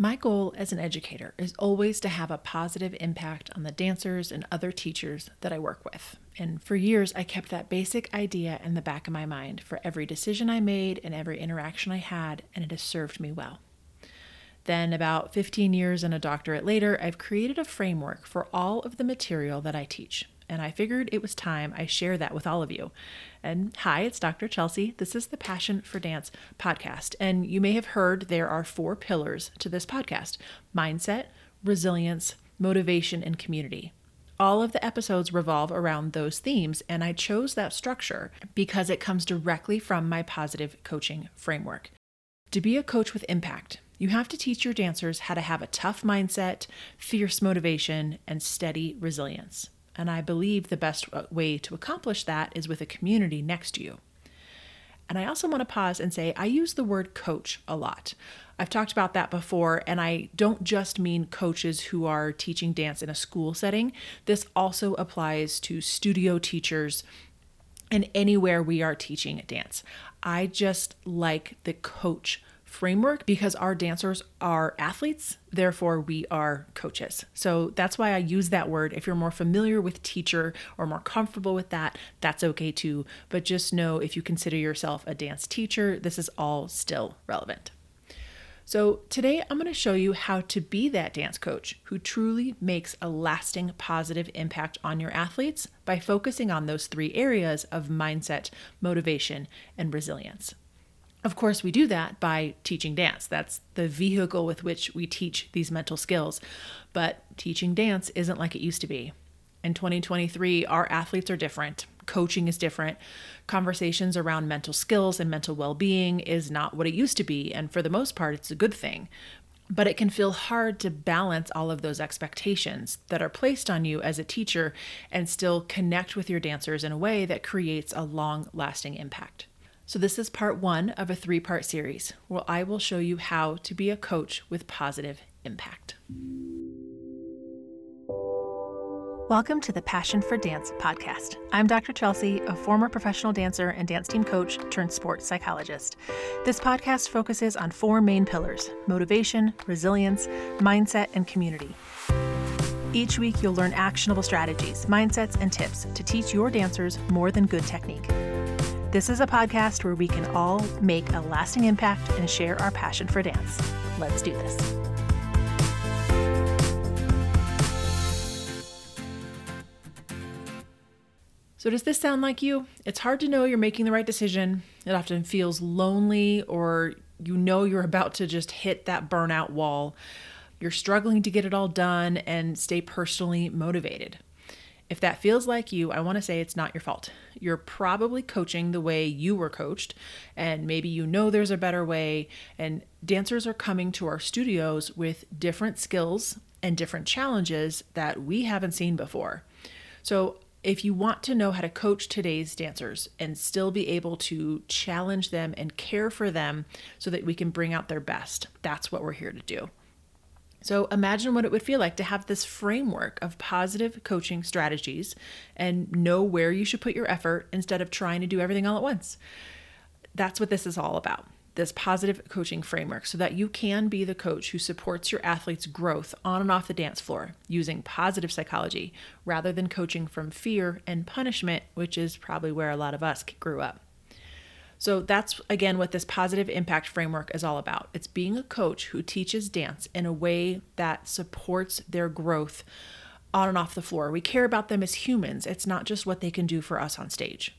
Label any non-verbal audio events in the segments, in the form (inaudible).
My goal as an educator is always to have a positive impact on the dancers and other teachers that I work with. And for years, I kept that basic idea in the back of my mind for every decision I made and every interaction I had, and it has served me well. Then, about 15 years and a doctorate later, I've created a framework for all of the material that I teach and I figured it was time I share that with all of you. And hi, it's Dr. Chelsea. This is the Passion for Dance podcast. And you may have heard there are four pillars to this podcast mindset, resilience, motivation, and community. All of the episodes revolve around those themes, and I chose that structure because it comes directly from my positive coaching framework. To be a coach with impact, you have to teach your dancers how to have a tough mindset, fierce motivation, and steady resilience. And I believe the best uh, way to accomplish that is with a community next to you. And I also want to pause and say I use the word coach a lot. I've talked about that before, and I don't just mean coaches who are teaching dance in a school setting. This also applies to studio teachers and anywhere we are teaching dance. I just like the coach framework because our dancers are athletes, therefore, we are coaches. So that's why I use that word. If you're more familiar with teacher or more comfortable with that, that's okay too. But just know if you consider yourself a dance teacher, this is all still relevant. So, today I'm going to show you how to be that dance coach who truly makes a lasting positive impact on your athletes by focusing on those three areas of mindset, motivation, and resilience. Of course, we do that by teaching dance. That's the vehicle with which we teach these mental skills. But teaching dance isn't like it used to be. In 2023, our athletes are different. Coaching is different. Conversations around mental skills and mental well being is not what it used to be. And for the most part, it's a good thing. But it can feel hard to balance all of those expectations that are placed on you as a teacher and still connect with your dancers in a way that creates a long lasting impact. So, this is part one of a three part series where I will show you how to be a coach with positive impact. Welcome to the Passion for Dance podcast. I'm Dr. Chelsea, a former professional dancer and dance team coach turned sports psychologist. This podcast focuses on four main pillars motivation, resilience, mindset, and community. Each week, you'll learn actionable strategies, mindsets, and tips to teach your dancers more than good technique. This is a podcast where we can all make a lasting impact and share our passion for dance. Let's do this. So, does this sound like you? It's hard to know you're making the right decision. It often feels lonely, or you know you're about to just hit that burnout wall. You're struggling to get it all done and stay personally motivated. If that feels like you, I want to say it's not your fault. You're probably coaching the way you were coached, and maybe you know there's a better way. And dancers are coming to our studios with different skills and different challenges that we haven't seen before. So, if you want to know how to coach today's dancers and still be able to challenge them and care for them so that we can bring out their best, that's what we're here to do. So imagine what it would feel like to have this framework of positive coaching strategies and know where you should put your effort instead of trying to do everything all at once. That's what this is all about this positive coaching framework so that you can be the coach who supports your athlete's growth on and off the dance floor using positive psychology rather than coaching from fear and punishment, which is probably where a lot of us grew up. So that's again what this positive impact framework is all about. It's being a coach who teaches dance in a way that supports their growth on and off the floor. We care about them as humans. It's not just what they can do for us on stage.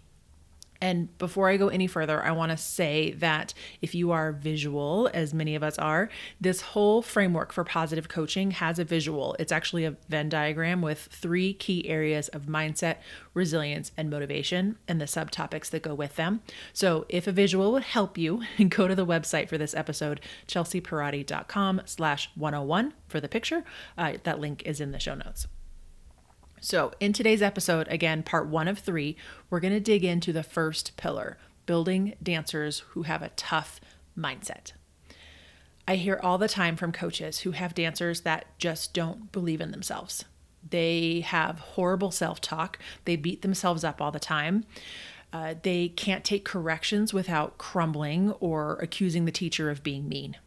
And before I go any further, I want to say that if you are visual, as many of us are, this whole framework for positive coaching has a visual. It's actually a Venn diagram with three key areas of mindset, resilience, and motivation, and the subtopics that go with them. So if a visual would help you, (laughs) go to the website for this episode, chelseapierotti.com slash 101 for the picture. Uh, that link is in the show notes. So, in today's episode, again, part one of three, we're going to dig into the first pillar building dancers who have a tough mindset. I hear all the time from coaches who have dancers that just don't believe in themselves. They have horrible self talk, they beat themselves up all the time. Uh, they can't take corrections without crumbling or accusing the teacher of being mean.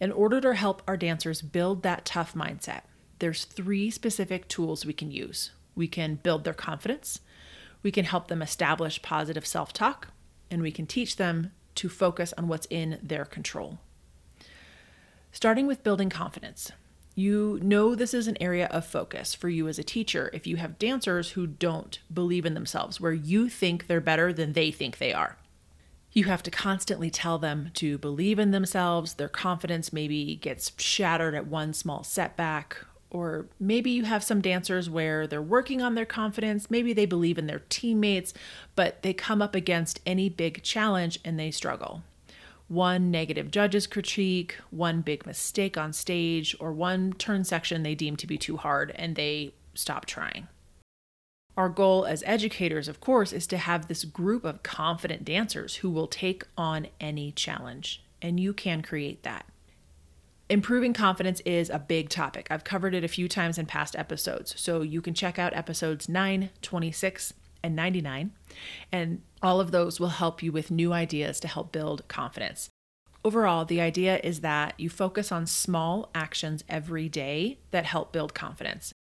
In order to help our dancers build that tough mindset, there's three specific tools we can use. We can build their confidence, we can help them establish positive self talk, and we can teach them to focus on what's in their control. Starting with building confidence, you know this is an area of focus for you as a teacher if you have dancers who don't believe in themselves, where you think they're better than they think they are. You have to constantly tell them to believe in themselves. Their confidence maybe gets shattered at one small setback. Or maybe you have some dancers where they're working on their confidence. Maybe they believe in their teammates, but they come up against any big challenge and they struggle. One negative judge's critique, one big mistake on stage, or one turn section they deem to be too hard and they stop trying. Our goal as educators, of course, is to have this group of confident dancers who will take on any challenge, and you can create that. Improving confidence is a big topic. I've covered it a few times in past episodes, so you can check out episodes 9, 26, and 99, and all of those will help you with new ideas to help build confidence. Overall, the idea is that you focus on small actions every day that help build confidence.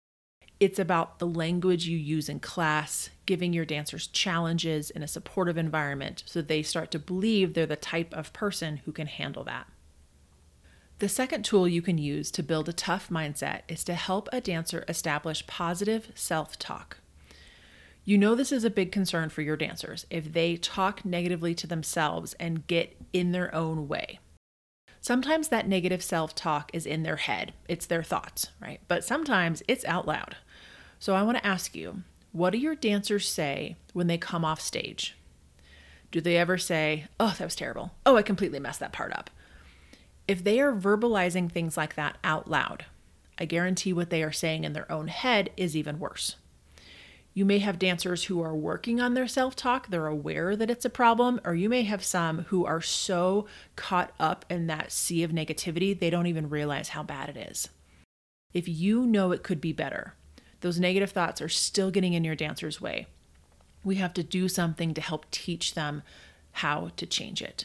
It's about the language you use in class, giving your dancers challenges in a supportive environment so they start to believe they're the type of person who can handle that. The second tool you can use to build a tough mindset is to help a dancer establish positive self talk. You know, this is a big concern for your dancers if they talk negatively to themselves and get in their own way. Sometimes that negative self talk is in their head, it's their thoughts, right? But sometimes it's out loud. So I want to ask you what do your dancers say when they come off stage? Do they ever say, Oh, that was terrible. Oh, I completely messed that part up? If they are verbalizing things like that out loud, I guarantee what they are saying in their own head is even worse. You may have dancers who are working on their self talk, they're aware that it's a problem, or you may have some who are so caught up in that sea of negativity, they don't even realize how bad it is. If you know it could be better, those negative thoughts are still getting in your dancer's way. We have to do something to help teach them how to change it.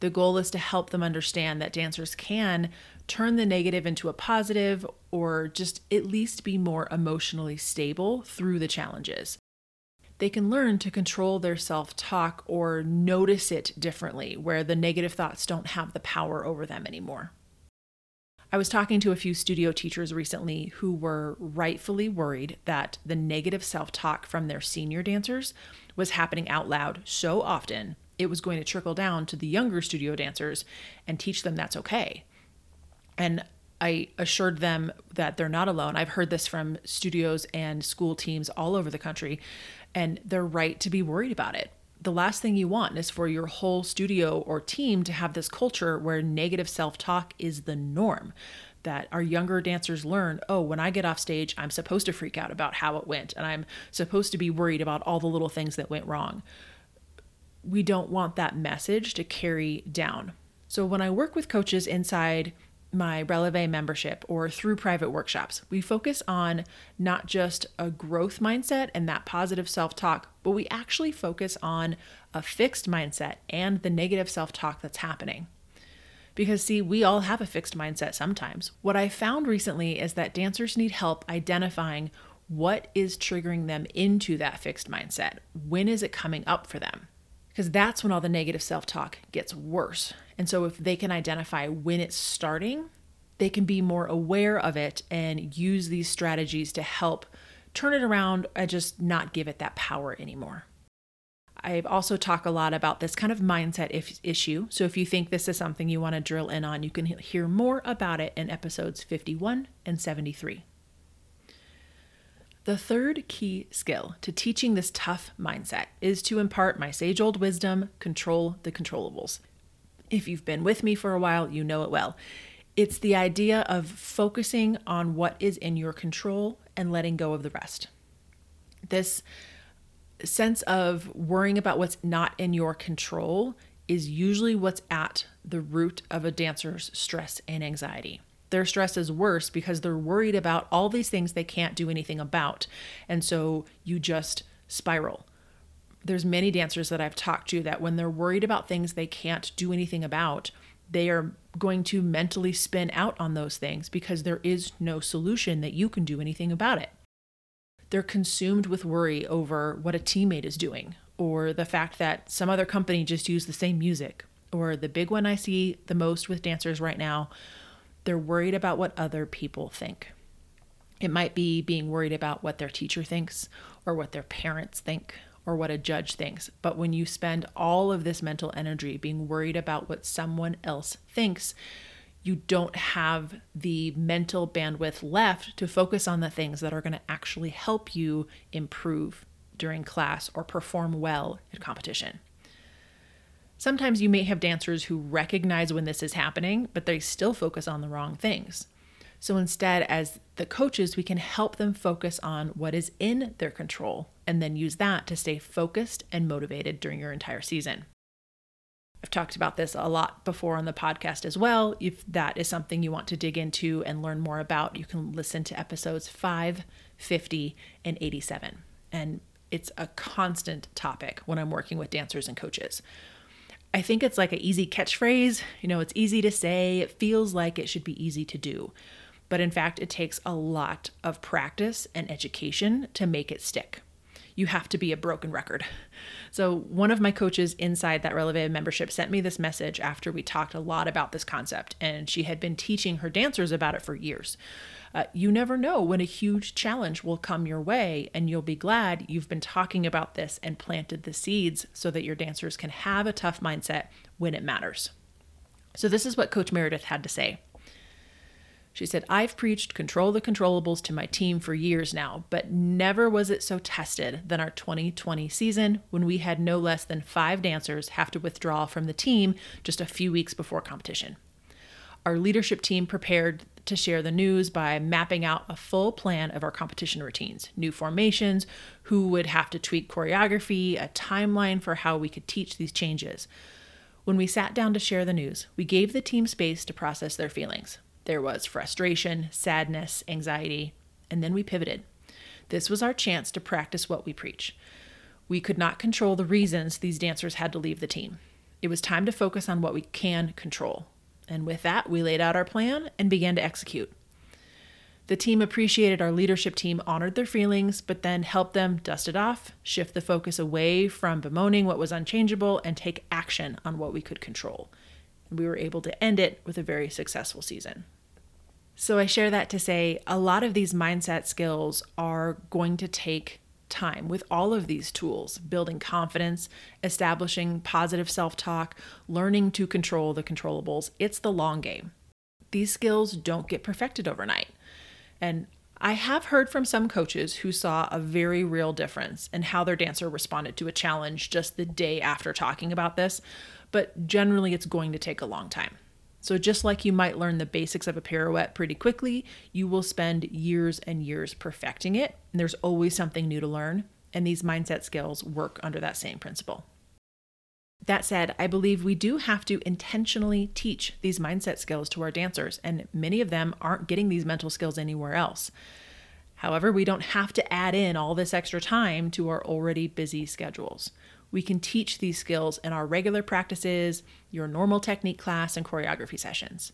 The goal is to help them understand that dancers can turn the negative into a positive or just at least be more emotionally stable through the challenges. They can learn to control their self talk or notice it differently, where the negative thoughts don't have the power over them anymore. I was talking to a few studio teachers recently who were rightfully worried that the negative self talk from their senior dancers was happening out loud so often it was going to trickle down to the younger studio dancers and teach them that's okay. And I assured them that they're not alone. I've heard this from studios and school teams all over the country, and they're right to be worried about it the last thing you want is for your whole studio or team to have this culture where negative self talk is the norm. That our younger dancers learn, oh, when I get off stage, I'm supposed to freak out about how it went, and I'm supposed to be worried about all the little things that went wrong. We don't want that message to carry down. So when I work with coaches inside my Releve membership or through private workshops, we focus on not just a growth mindset and that positive self talk, but we actually focus on a fixed mindset and the negative self talk that's happening. Because, see, we all have a fixed mindset sometimes. What I found recently is that dancers need help identifying what is triggering them into that fixed mindset. When is it coming up for them? Because that's when all the negative self talk gets worse. And so, if they can identify when it's starting, they can be more aware of it and use these strategies to help turn it around and just not give it that power anymore. I've also talked a lot about this kind of mindset if, issue. So if you think this is something you want to drill in on, you can hear more about it in episodes 51 and 73. The third key skill to teaching this tough mindset is to impart my sage old wisdom control the controllables. If you've been with me for a while, you know it well. It's the idea of focusing on what is in your control and letting go of the rest. This sense of worrying about what's not in your control is usually what's at the root of a dancer's stress and anxiety. Their stress is worse because they're worried about all these things they can't do anything about. And so you just spiral there's many dancers that I've talked to that when they're worried about things they can't do anything about, they are going to mentally spin out on those things because there is no solution that you can do anything about it. They're consumed with worry over what a teammate is doing, or the fact that some other company just used the same music, or the big one I see the most with dancers right now, they're worried about what other people think. It might be being worried about what their teacher thinks, or what their parents think, or what a judge thinks. But when you spend all of this mental energy being worried about what someone else thinks, you don't have the mental bandwidth left to focus on the things that are going to actually help you improve during class or perform well at competition. Sometimes you may have dancers who recognize when this is happening, but they still focus on the wrong things. So instead, as the coaches, we can help them focus on what is in their control and then use that to stay focused and motivated during your entire season. I've talked about this a lot before on the podcast as well. If that is something you want to dig into and learn more about, you can listen to episodes 5, 50, and 87. And it's a constant topic when I'm working with dancers and coaches. I think it's like an easy catchphrase. You know, it's easy to say, it feels like it should be easy to do. But in fact, it takes a lot of practice and education to make it stick. You have to be a broken record. So, one of my coaches inside that Releve membership sent me this message after we talked a lot about this concept, and she had been teaching her dancers about it for years. Uh, you never know when a huge challenge will come your way, and you'll be glad you've been talking about this and planted the seeds so that your dancers can have a tough mindset when it matters. So, this is what Coach Meredith had to say. She said, I've preached control the controllables to my team for years now, but never was it so tested than our 2020 season when we had no less than five dancers have to withdraw from the team just a few weeks before competition. Our leadership team prepared to share the news by mapping out a full plan of our competition routines, new formations, who would have to tweak choreography, a timeline for how we could teach these changes. When we sat down to share the news, we gave the team space to process their feelings. There was frustration, sadness, anxiety, and then we pivoted. This was our chance to practice what we preach. We could not control the reasons these dancers had to leave the team. It was time to focus on what we can control. And with that, we laid out our plan and began to execute. The team appreciated our leadership team honored their feelings, but then helped them dust it off, shift the focus away from bemoaning what was unchangeable, and take action on what we could control. We were able to end it with a very successful season. So I share that to say a lot of these mindset skills are going to take time with all of these tools building confidence, establishing positive self talk, learning to control the controllables. It's the long game. These skills don't get perfected overnight. And I have heard from some coaches who saw a very real difference in how their dancer responded to a challenge just the day after talking about this, but generally it's going to take a long time. So, just like you might learn the basics of a pirouette pretty quickly, you will spend years and years perfecting it. And there's always something new to learn. And these mindset skills work under that same principle. That said, I believe we do have to intentionally teach these mindset skills to our dancers, and many of them aren't getting these mental skills anywhere else. However, we don't have to add in all this extra time to our already busy schedules we can teach these skills in our regular practices, your normal technique class, and choreography sessions.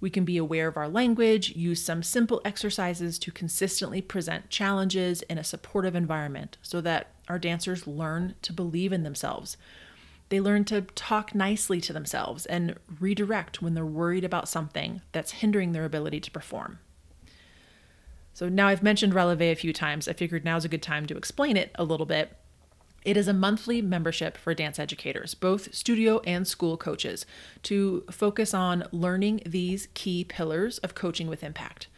We can be aware of our language, use some simple exercises to consistently present challenges in a supportive environment so that our dancers learn to believe in themselves. They learn to talk nicely to themselves and redirect when they're worried about something that's hindering their ability to perform. So now I've mentioned Releve a few times. I figured now's a good time to explain it a little bit it is a monthly membership for dance educators, both studio and school coaches, to focus on learning these key pillars of coaching with impact.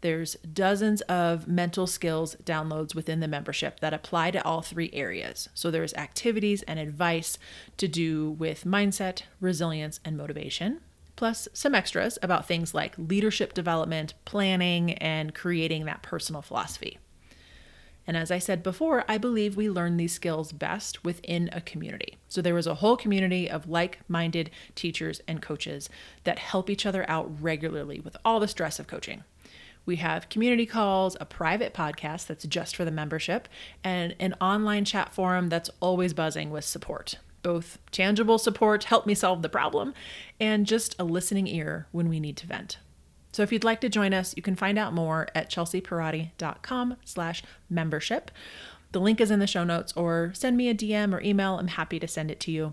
There's dozens of mental skills downloads within the membership that apply to all three areas. So there's activities and advice to do with mindset, resilience, and motivation, plus some extras about things like leadership development, planning, and creating that personal philosophy. And as I said before, I believe we learn these skills best within a community. So there was a whole community of like minded teachers and coaches that help each other out regularly with all the stress of coaching. We have community calls, a private podcast that's just for the membership, and an online chat forum that's always buzzing with support both tangible support, help me solve the problem, and just a listening ear when we need to vent. So if you'd like to join us, you can find out more at chelseapierotti.com slash membership. The link is in the show notes or send me a DM or email. I'm happy to send it to you.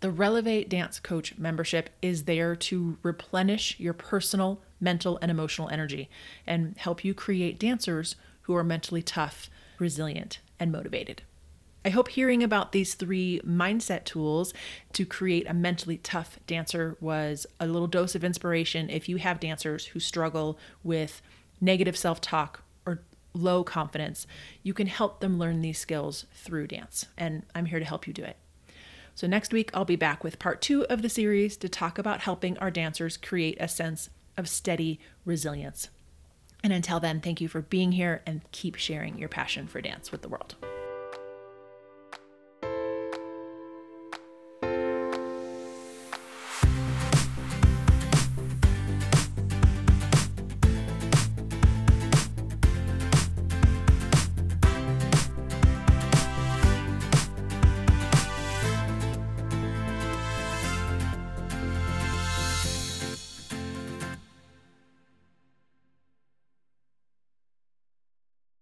The Releve Dance Coach membership is there to replenish your personal, mental, and emotional energy and help you create dancers who are mentally tough, resilient, and motivated. I hope hearing about these three mindset tools to create a mentally tough dancer was a little dose of inspiration if you have dancers who struggle with negative self talk or low confidence. You can help them learn these skills through dance, and I'm here to help you do it. So, next week, I'll be back with part two of the series to talk about helping our dancers create a sense of steady resilience. And until then, thank you for being here and keep sharing your passion for dance with the world.